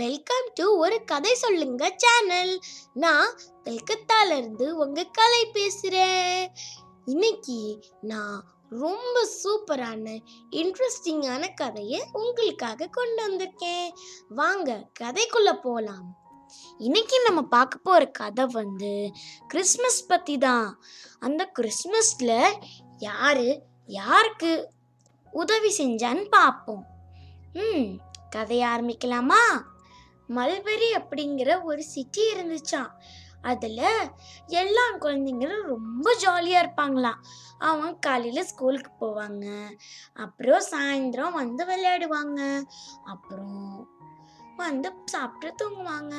Welcome to ஒரு கதை சொல்லுங்க சேனல் நான் கல்கத்தால இருந்து உங்க கலை பேசுறேன். இன்னைக்கு நான் ரொம்ப சூப்பரான இன்ட்ரெஸ்டிங்கான கதையை உங்களுக்காக கொண்டு வந்திருக்கேன். வாங்க கதைக்குள்ள போகலாம் இன்னைக்கு நம்ம பார்க்க போகிற கதை வந்து கிறிஸ்மஸ் பற்றி தான். அந்த கிறிஸ்மஸில் யார் யாருக்கு உதவி செஞ்சான்னு பார்ப்போம். ம் கதையை ஆரம்பிக்கலாமா? மல்பெரி அப்படிங்கிற ஒரு சிட்டி இருந்துச்சான் அதில் எல்லா குழந்தைங்களும் ரொம்ப ஜாலியாக இருப்பாங்களாம். அவங்க காலையில் ஸ்கூலுக்கு போவாங்க. அப்புறம் சாயந்தரம் வந்து விளையாடுவாங்க. அப்புறம் வந்து சாப்பிட்டு தூங்குவாங்க.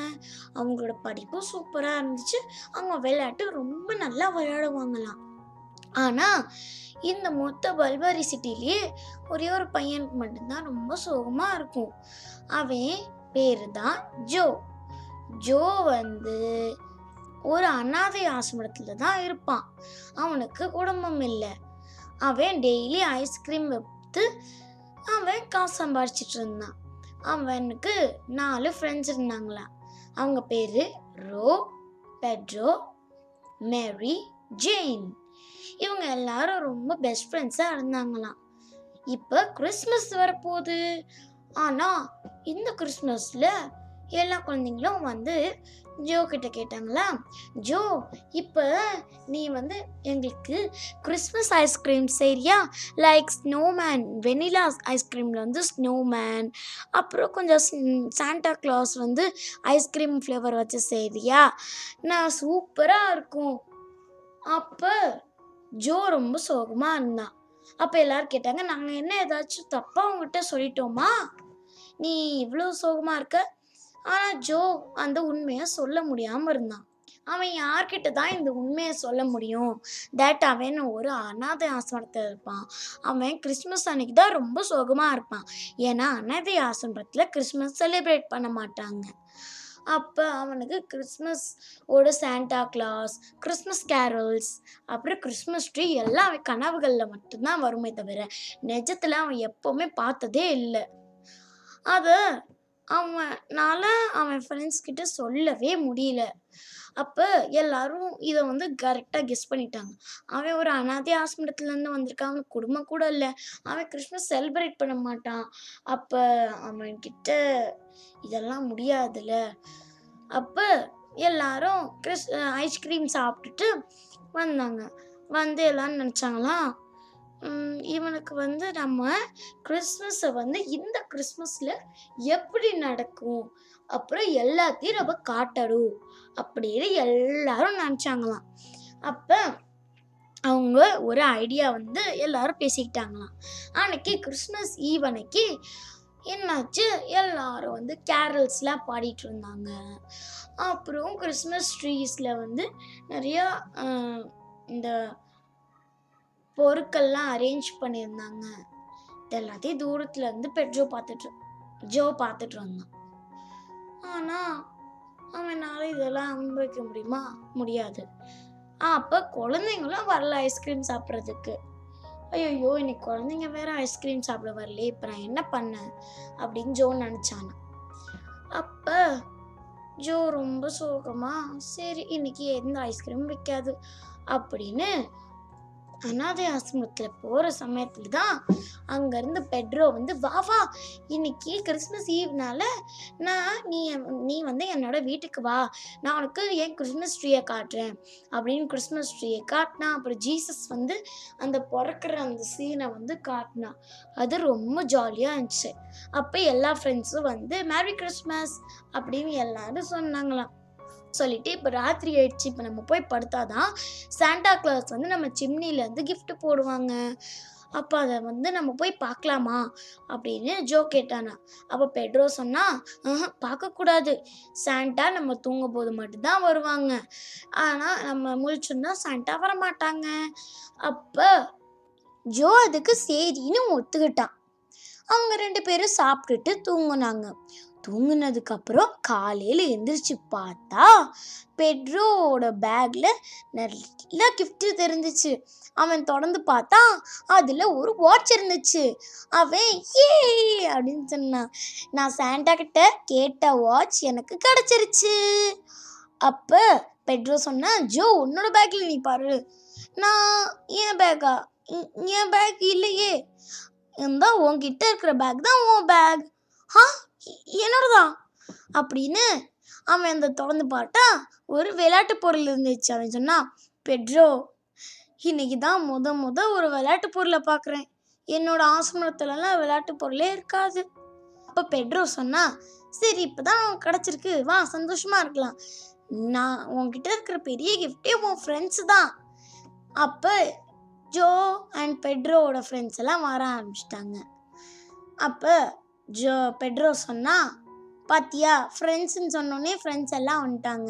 அவங்களோட படிப்பும் சூப்பராக இருந்துச்சு. அவங்க விளையாட்டு ரொம்ப நல்லா விளையாடுவாங்களாம். ஆனால் இந்த மொத்த பல்பாரி சிட்டிலேயே ஒரே ஒரு பையனுக்கு மட்டும்தான் ரொம்ப சோகமாக இருக்கும். அவன் பேர் தான் ஜோ. ஜோ வந்து ஒரு அனாதை ஆசிரமத்தில் தான் இருப்பான். அவனுக்கு குடும்பம் இல்லை. அவன் டெய்லி ஐஸ்கிரீம் விற்று அவன் காசு சம்பாரிச்சிட்டு இருந்தான். அவனுக்கு நாலு ஃப்ரெண்ட்ஸ் இருந்தாங்களாம். அவங்க பேர் ரோ பெட்ரோ மேரி ஜெயின் இவங்க எல்லாரும் ரொம்ப பெஸ்ட் ஃப்ரெண்ட்ஸாக இருந்தாங்களாம். இப்போ கிறிஸ்மஸ் வரப்போகுது. ஆனால் இந்த கிறிஸ்மஸில் எல்லா குழந்தைங்களும் வந்து ஜோ கிட்ட கேட்டாங்களா ஜோ இப்போ நீ வந்து எங்களுக்கு கிறிஸ்மஸ் ஐஸ்கிரீம் சரியா லைக் ஸ்னோமேன் வெனிலா ஐஸ்கிரீமில் வந்து ஸ்னோமேன் அப்புறம் கொஞ்சம் சாண்டா கிளாஸ் வந்து ஐஸ்கிரீம் ஃப்ளேவர் வச்சு சரியா நான் சூப்பராக இருக்கும். அப்போ ஜோ ரொம்ப சோகமாக இருந்தான். அப்போ எல்லோரும் கேட்டாங்க நாங்கள் என்ன ஏதாச்சும் தப்பாக அவங்ககிட்ட சொல்லிட்டோமா? நீ இவ்வளோ சோகமாக இருக்க? ஆனால் ஜோ அந்த உண்மையை சொல்ல முடியாமல் இருந்தான். அவன் யார்கிட்ட தான் இந்த உண்மையை சொல்ல முடியும்? தட் அவன் ஒரு அனாதை ஆசிரமத்தில் இருப்பான். அவன் கிறிஸ்மஸ் அன்னைக்கு தான் ரொம்ப சோகமாக இருப்பான். ஏன்னா அனாதை ஆசிரமத்தில் கிறிஸ்மஸ் செலிப்ரேட் பண்ண மாட்டாங்க. அப்போ அவனுக்கு கிறிஸ்மஸ் ஓட சாண்டா கிளாஸ் கிறிஸ்மஸ் கேரல்ஸ் அப்புறம் கிறிஸ்மஸ் ட்ரீ எல்லாம் அவன் கனவுகளில் மட்டும்தான் வருமே தவிர நிஜத்தில் அவன் எப்போவுமே பார்த்ததே இல்லை. அதை அவனால் அவன் ஃப்ரெண்ட்ஸ் கிட்ட சொல்லவே முடியல. அப்போ எல்லாரும் இதை வந்து கரெக்டாக கெஸ் பண்ணிட்டாங்க. அவன் ஒரு அனாதை ஆசிரமத்துலேருந்து வந்திருக்கான் அவனுக்கு குடும்பம் கூட இல்லை. அவன் கிறிஸ்மஸ் செலிப்ரேட் பண்ண மாட்டான். அப்போ அவன்கிட்ட இதெல்லாம் முடியாதுல்ல அப்போ எல்லாரும் கிறிஸ் ஐஸ்கிரீம் சாப்பிட்டுட்டு வந்தாங்க. வந்து எல்லாரும் நினச்சாங்களாம் இவனுக்கு வந்து நம்ம கிறிஸ்மஸை வந்து இந்த கிறிஸ்மஸில் எப்படி நடக்கும்? அப்புறம் எல்லாத்தையும் நம்ம காட்டணும் அப்படின்னு எல்லாரும் நினச்சாங்களாம். அப்போ அவங்க ஒரு ஐடியா வந்து எல்லாரும் பேசிக்கிட்டாங்களாம். அன்னைக்கு கிறிஸ்மஸ் ஈவ் அன்னைக்கு என்னாச்சு? எல்லாரும் வந்து கேரல்ஸ்லாம் பாடிட்டு இருந்தாங்க. அப்புறம் கிறிஸ்மஸ் ட்ரீஸில் வந்து நிறையா இந்த பொருட்கள்லாம் அரேஞ்ச் பண்ணியிருந்தாங்க. இது எல்லாத்தையும் தூரத்துல இருந்து பெட்ரோ பார்த்துட்டு ஜோ பார்த்துட்டு வந்தான். ஆனால் அவனால இதெல்லாம் அனுபவிக்க முடியுமா? முடியாது. அப்போ குழந்தைங்களும் வரல ஐஸ்கிரீம் சாப்பிட்றதுக்கு. ஐயோ இன்னைக்கு குழந்தைங்க வேற ஐஸ்கிரீம் சாப்பிட வரலையே இப்போ நான் என்ன பண்ணேன்? அப்படின்னு ஜோ நினச்சானா. அப்போ ஜோ ரொம்ப சோகமா சரி இன்னைக்கு எந்த ஐஸ்கிரீமும் விற்காது அப்படின்னு அனாதை ஆசிரமத்தில் போகிற சமயத்தில் தான் அங்கேருந்து பெட்ரோ வந்து வா வா இன்னைக்கு கிறிஸ்மஸ் ஈவ்னால நான் நீ என்- நீ வந்து என்னோட வீட்டுக்கு வா. நான் உனக்கு என் கிறிஸ்மஸ் ட்ரீயை காட்டுறேன். அப்படின்னு கிறிஸ்மஸ் ட்ரீயை காட்டினா அப்புறம் ஜீசஸ் வந்து அந்த பிறக்கிற அந்த சீனை வந்து காட்டினா அது ரொம்ப ஜாலியாக இருந்துச்சு. அப்போ எல்லா ஃப்ரெண்ட்ஸும் வந்து மேரி கிறிஸ்மஸ் அப்படின்னு எல்லாரும் சொன்னாங்களாம். சொல்லிட்டு இப்போ ராத்திரி ஆயிடுச்சு. இப்போ நம்ம போய் படுத்தாதான் சாண்டா கிளாஸ் வந்து நம்ம சிம்னிலேருந்து கிஃப்ட் போடுவாங்க. அப்போ அதை வந்து நம்ம போய் பார்க்கலாமா? அப்படின்னு ஜோ கேட்டானா. அப்போ பெட்ரோ சொன்னா பார்க்கக்கூடாது. சாண்டா நம்ம தூங்கும் போது மட்டும்தான் வருவாங்க. ஆனால் நம்ம முழிச்சோம்னா சாண்டா வர மாட்டாங்க அப்போ ஜோ அதுக்கு சரின்னு ஒத்துக்கிட்டான். அவங்க ரெண்டு பேரும் சாப்பிட்டுட்டு தூங்குனாங்க. தூங்கினதுக்கப்புறம் அப்புறம் காலையில எந்திரிச்சு பார்த்தா பெட்ரோட பேக்கில் நல்ல கிஃப்ட்டு தெரிஞ்சிச்சு. அவன் தொடர்ந்து பார்த்தா அதில் ஒரு வாட்ச் இருந்துச்சு. அவன் ஏ அப்படின்னு சொன்னான் நான் சாண்டா கிட்ட கேட்ட வாட்ச் எனக்கு கிடச்சிருச்சு. அப்போ பெட்ரோ சொன்னான் ஜோ உன்னோட பேக்கில் நீ பாரு. நான் என் பேக்கா என் பேக் இல்லையே. இருந்தால் உன்கிட்ட இருக்கிற பேக் தான் உன் பேக் ஆ? என்னோடதான் அப்படின்னு அவன் அந்த திறந்து பார்த்தா ஒரு விளையாட்டு பொருள் இருந்துச்சு அவன் சொன்னான் பெட்ரோ இன்னைக்கு தான் முத முத ஒரு விளையாட்டு பொருளை பார்க்குறேன் என்னோட ஆசிரமத்துலலாம் விளையாட்டு பொருளே இருக்காது. அப்போ பெட்ரோ சொன்னா சரி இப்போதான் அவன் கிடச்சிருக்கு. வா சந்தோஷமா இருக்கலாம். நான் உன்கிட்ட இருக்கிற பெரிய கிஃப்டே உன் ஃப்ரெண்ட்ஸ் தான் அப்போ ஜோ அண்ட் பெட்ரோவோட ஃப்ரெண்ட்ஸ் எல்லாம் வர ஆரம்பிச்சிட்டாங்க. அப்போ ஜோ பெட்ரோ சொன்னா பாத்தியா ஃப்ரெண்ட்ஸ்னு சொன்னோடனே ஃப்ரெண்ட்ஸ் எல்லாம் வந்துட்டாங்க.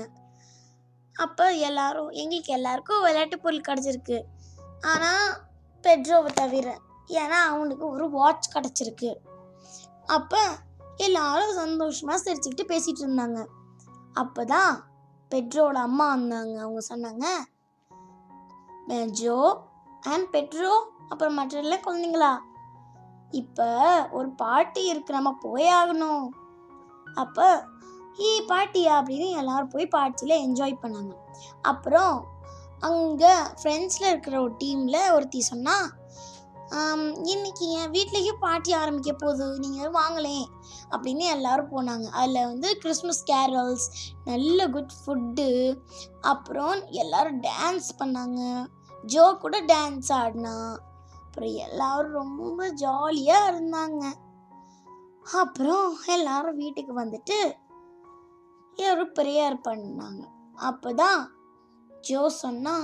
அப்போ எல்லாரும் எங்களுக்கு எல்லாருக்கும் விளையாட்டு பொருள் கிடச்சிருக்கு. ஆனால் பெட்ரோவை தவிர ஏன்னா அவனுக்கு ஒரு வாட்ச் கிடச்சிருக்கு. அப்போ எல்லாரும் சந்தோஷமாக சிரிச்சுக்கிட்டு பேசிகிட்டு இருந்தாங்க. அப்போ தான் பெட்ரோட அம்மா வந்தாங்க. அவங்க சொன்னாங்க ஜோ அண்ட் பெட்ரோ அப்புறம் மற்ற எல்லாம் குழந்தைங்களா? இப்போ ஒரு பாட்டி இருக்கு நம்ம போய் ஆகணும். அப்போ ஈ பாட்டியா? அப்படின்னு எல்லாரும் போய் பார்ட்டியில் என்ஜாய் பண்ணாங்க. அப்புறம் அங்கே ஃப்ரெண்ட்ஸில் இருக்கிற ஒரு டீமில் ஒருத்தி சொன்னா இன்னைக்கு என் வீட்லேயும் பாட்டி ஆரம்பிக்க போகுது நீங்கள் வாங்களேன் அப்படின்னு எல்லாரும் போனாங்க. அதில் வந்து கிறிஸ்மஸ் கேரல்ஸ் நல்ல குட் ஃபுட்டு அப்புறம் எல்லாரும் டான்ஸ் பண்ணாங்க. ஜோ கூட டான்ஸ் ஆடினா. அப்புறம் எல்லாரும் ரொம்ப ஜாலியாக இருந்தாங்க. அப்புறம் எல்லாரும் வீட்டுக்கு வந்துட்டு ஒரு ப்ரேயர் பண்ணாங்க. அப்பதான் ஜோ சொன்னா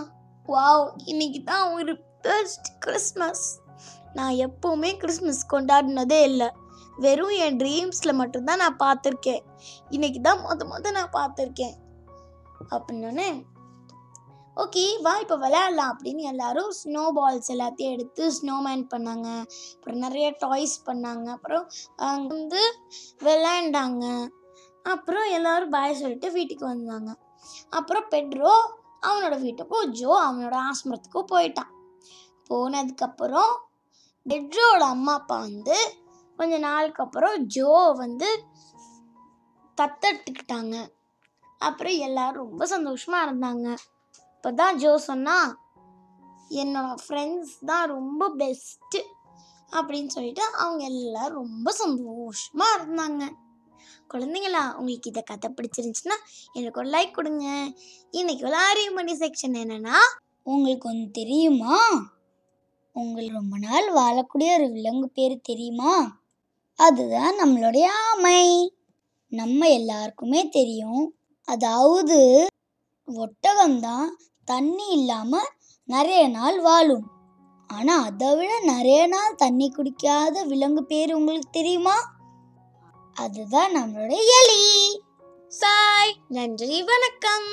வாவ் இன்னைக்கு தான் ஒரு பெஸ்ட் கிறிஸ்மஸ் நான் எப்போவுமே கிறிஸ்மஸ் கொண்டாடினதே இல்லை. வெறும் என் ட்ரீம்ஸில் மட்டும்தான் நான் பார்த்துருக்கேன். இன்னைக்கு தான் மொத மொத நான் பார்த்துருக்கேன். அப்படின்னோடனே ஓகே வா இப்போ விளையாடலாம் அப்படின்னு எல்லாரும் ஸ்னோ பால்ஸ் எல்லாத்தையும் எடுத்து ஸ்னோமேன் பண்ணாங்க. அப்புறம் நிறைய டாய்ஸ் பண்ணாங்க. அப்புறம் அங்கே வந்து விளையாண்டாங்க. அப்புறம் எல்லோரும் பாய் சொல்லிட்டு வீட்டுக்கு வந்தாங்க. அப்புறம் பெட்ரோ அவனோட வீட்டுக்கும் ஜோ அவனோட ஆசிரமத்துக்கும் போயிட்டான். போனதுக்கப்புறம் பெட்ரோட அம்மா அப்பா வந்து கொஞ்ச நாளுக்கு அப்புறம் ஜோ வந்து தத்தெடுத்துக்கிட்டாங்க. அப்புறம் எல்லாரும் ரொம்ப சந்தோஷமாக இருந்தாங்க. அப்போ தான் ஜோ சொன்னா என்னோட ஃப்ரெண்ட்ஸ் தான் ரொம்ப பெஸ்ட்டு அப்படின்னு சொல்லிட்டு அவங்க எல்லாரும் ரொம்ப சந்தோஷமாக இருந்தாங்க. குழந்தைங்களா உங்களுக்கு இதை கதை பிடிச்சிருந்துச்சுன்னா எனக்கு ஒரு லைக் கொடுங்க. இன்னைக்கு ஒரு ஆரியமணி செக்ஷன் என்னன்னா உங்களுக்கு ஒன்று தெரியுமா? உங்களுக்கு ரொம்ப நாள் வாழக்கூடிய ஒரு விலங்கு பேர் தெரியுமா? அதுதான் நம்மளுடைய ஆமை. நம்ம எல்லாருக்குமே தெரியும். அதாவது ஒட்டகம்தான் தண்ணி இல்லாமல் நிறைய நாள் வாழும். ஆனால் அதை விட நிறைய நாள் தண்ணி குடிக்காத விலங்கு பேர் உங்களுக்கு தெரியுமா? அதுதான் நம்மளுடைய எலி. சாய் நன்றி வணக்கம்.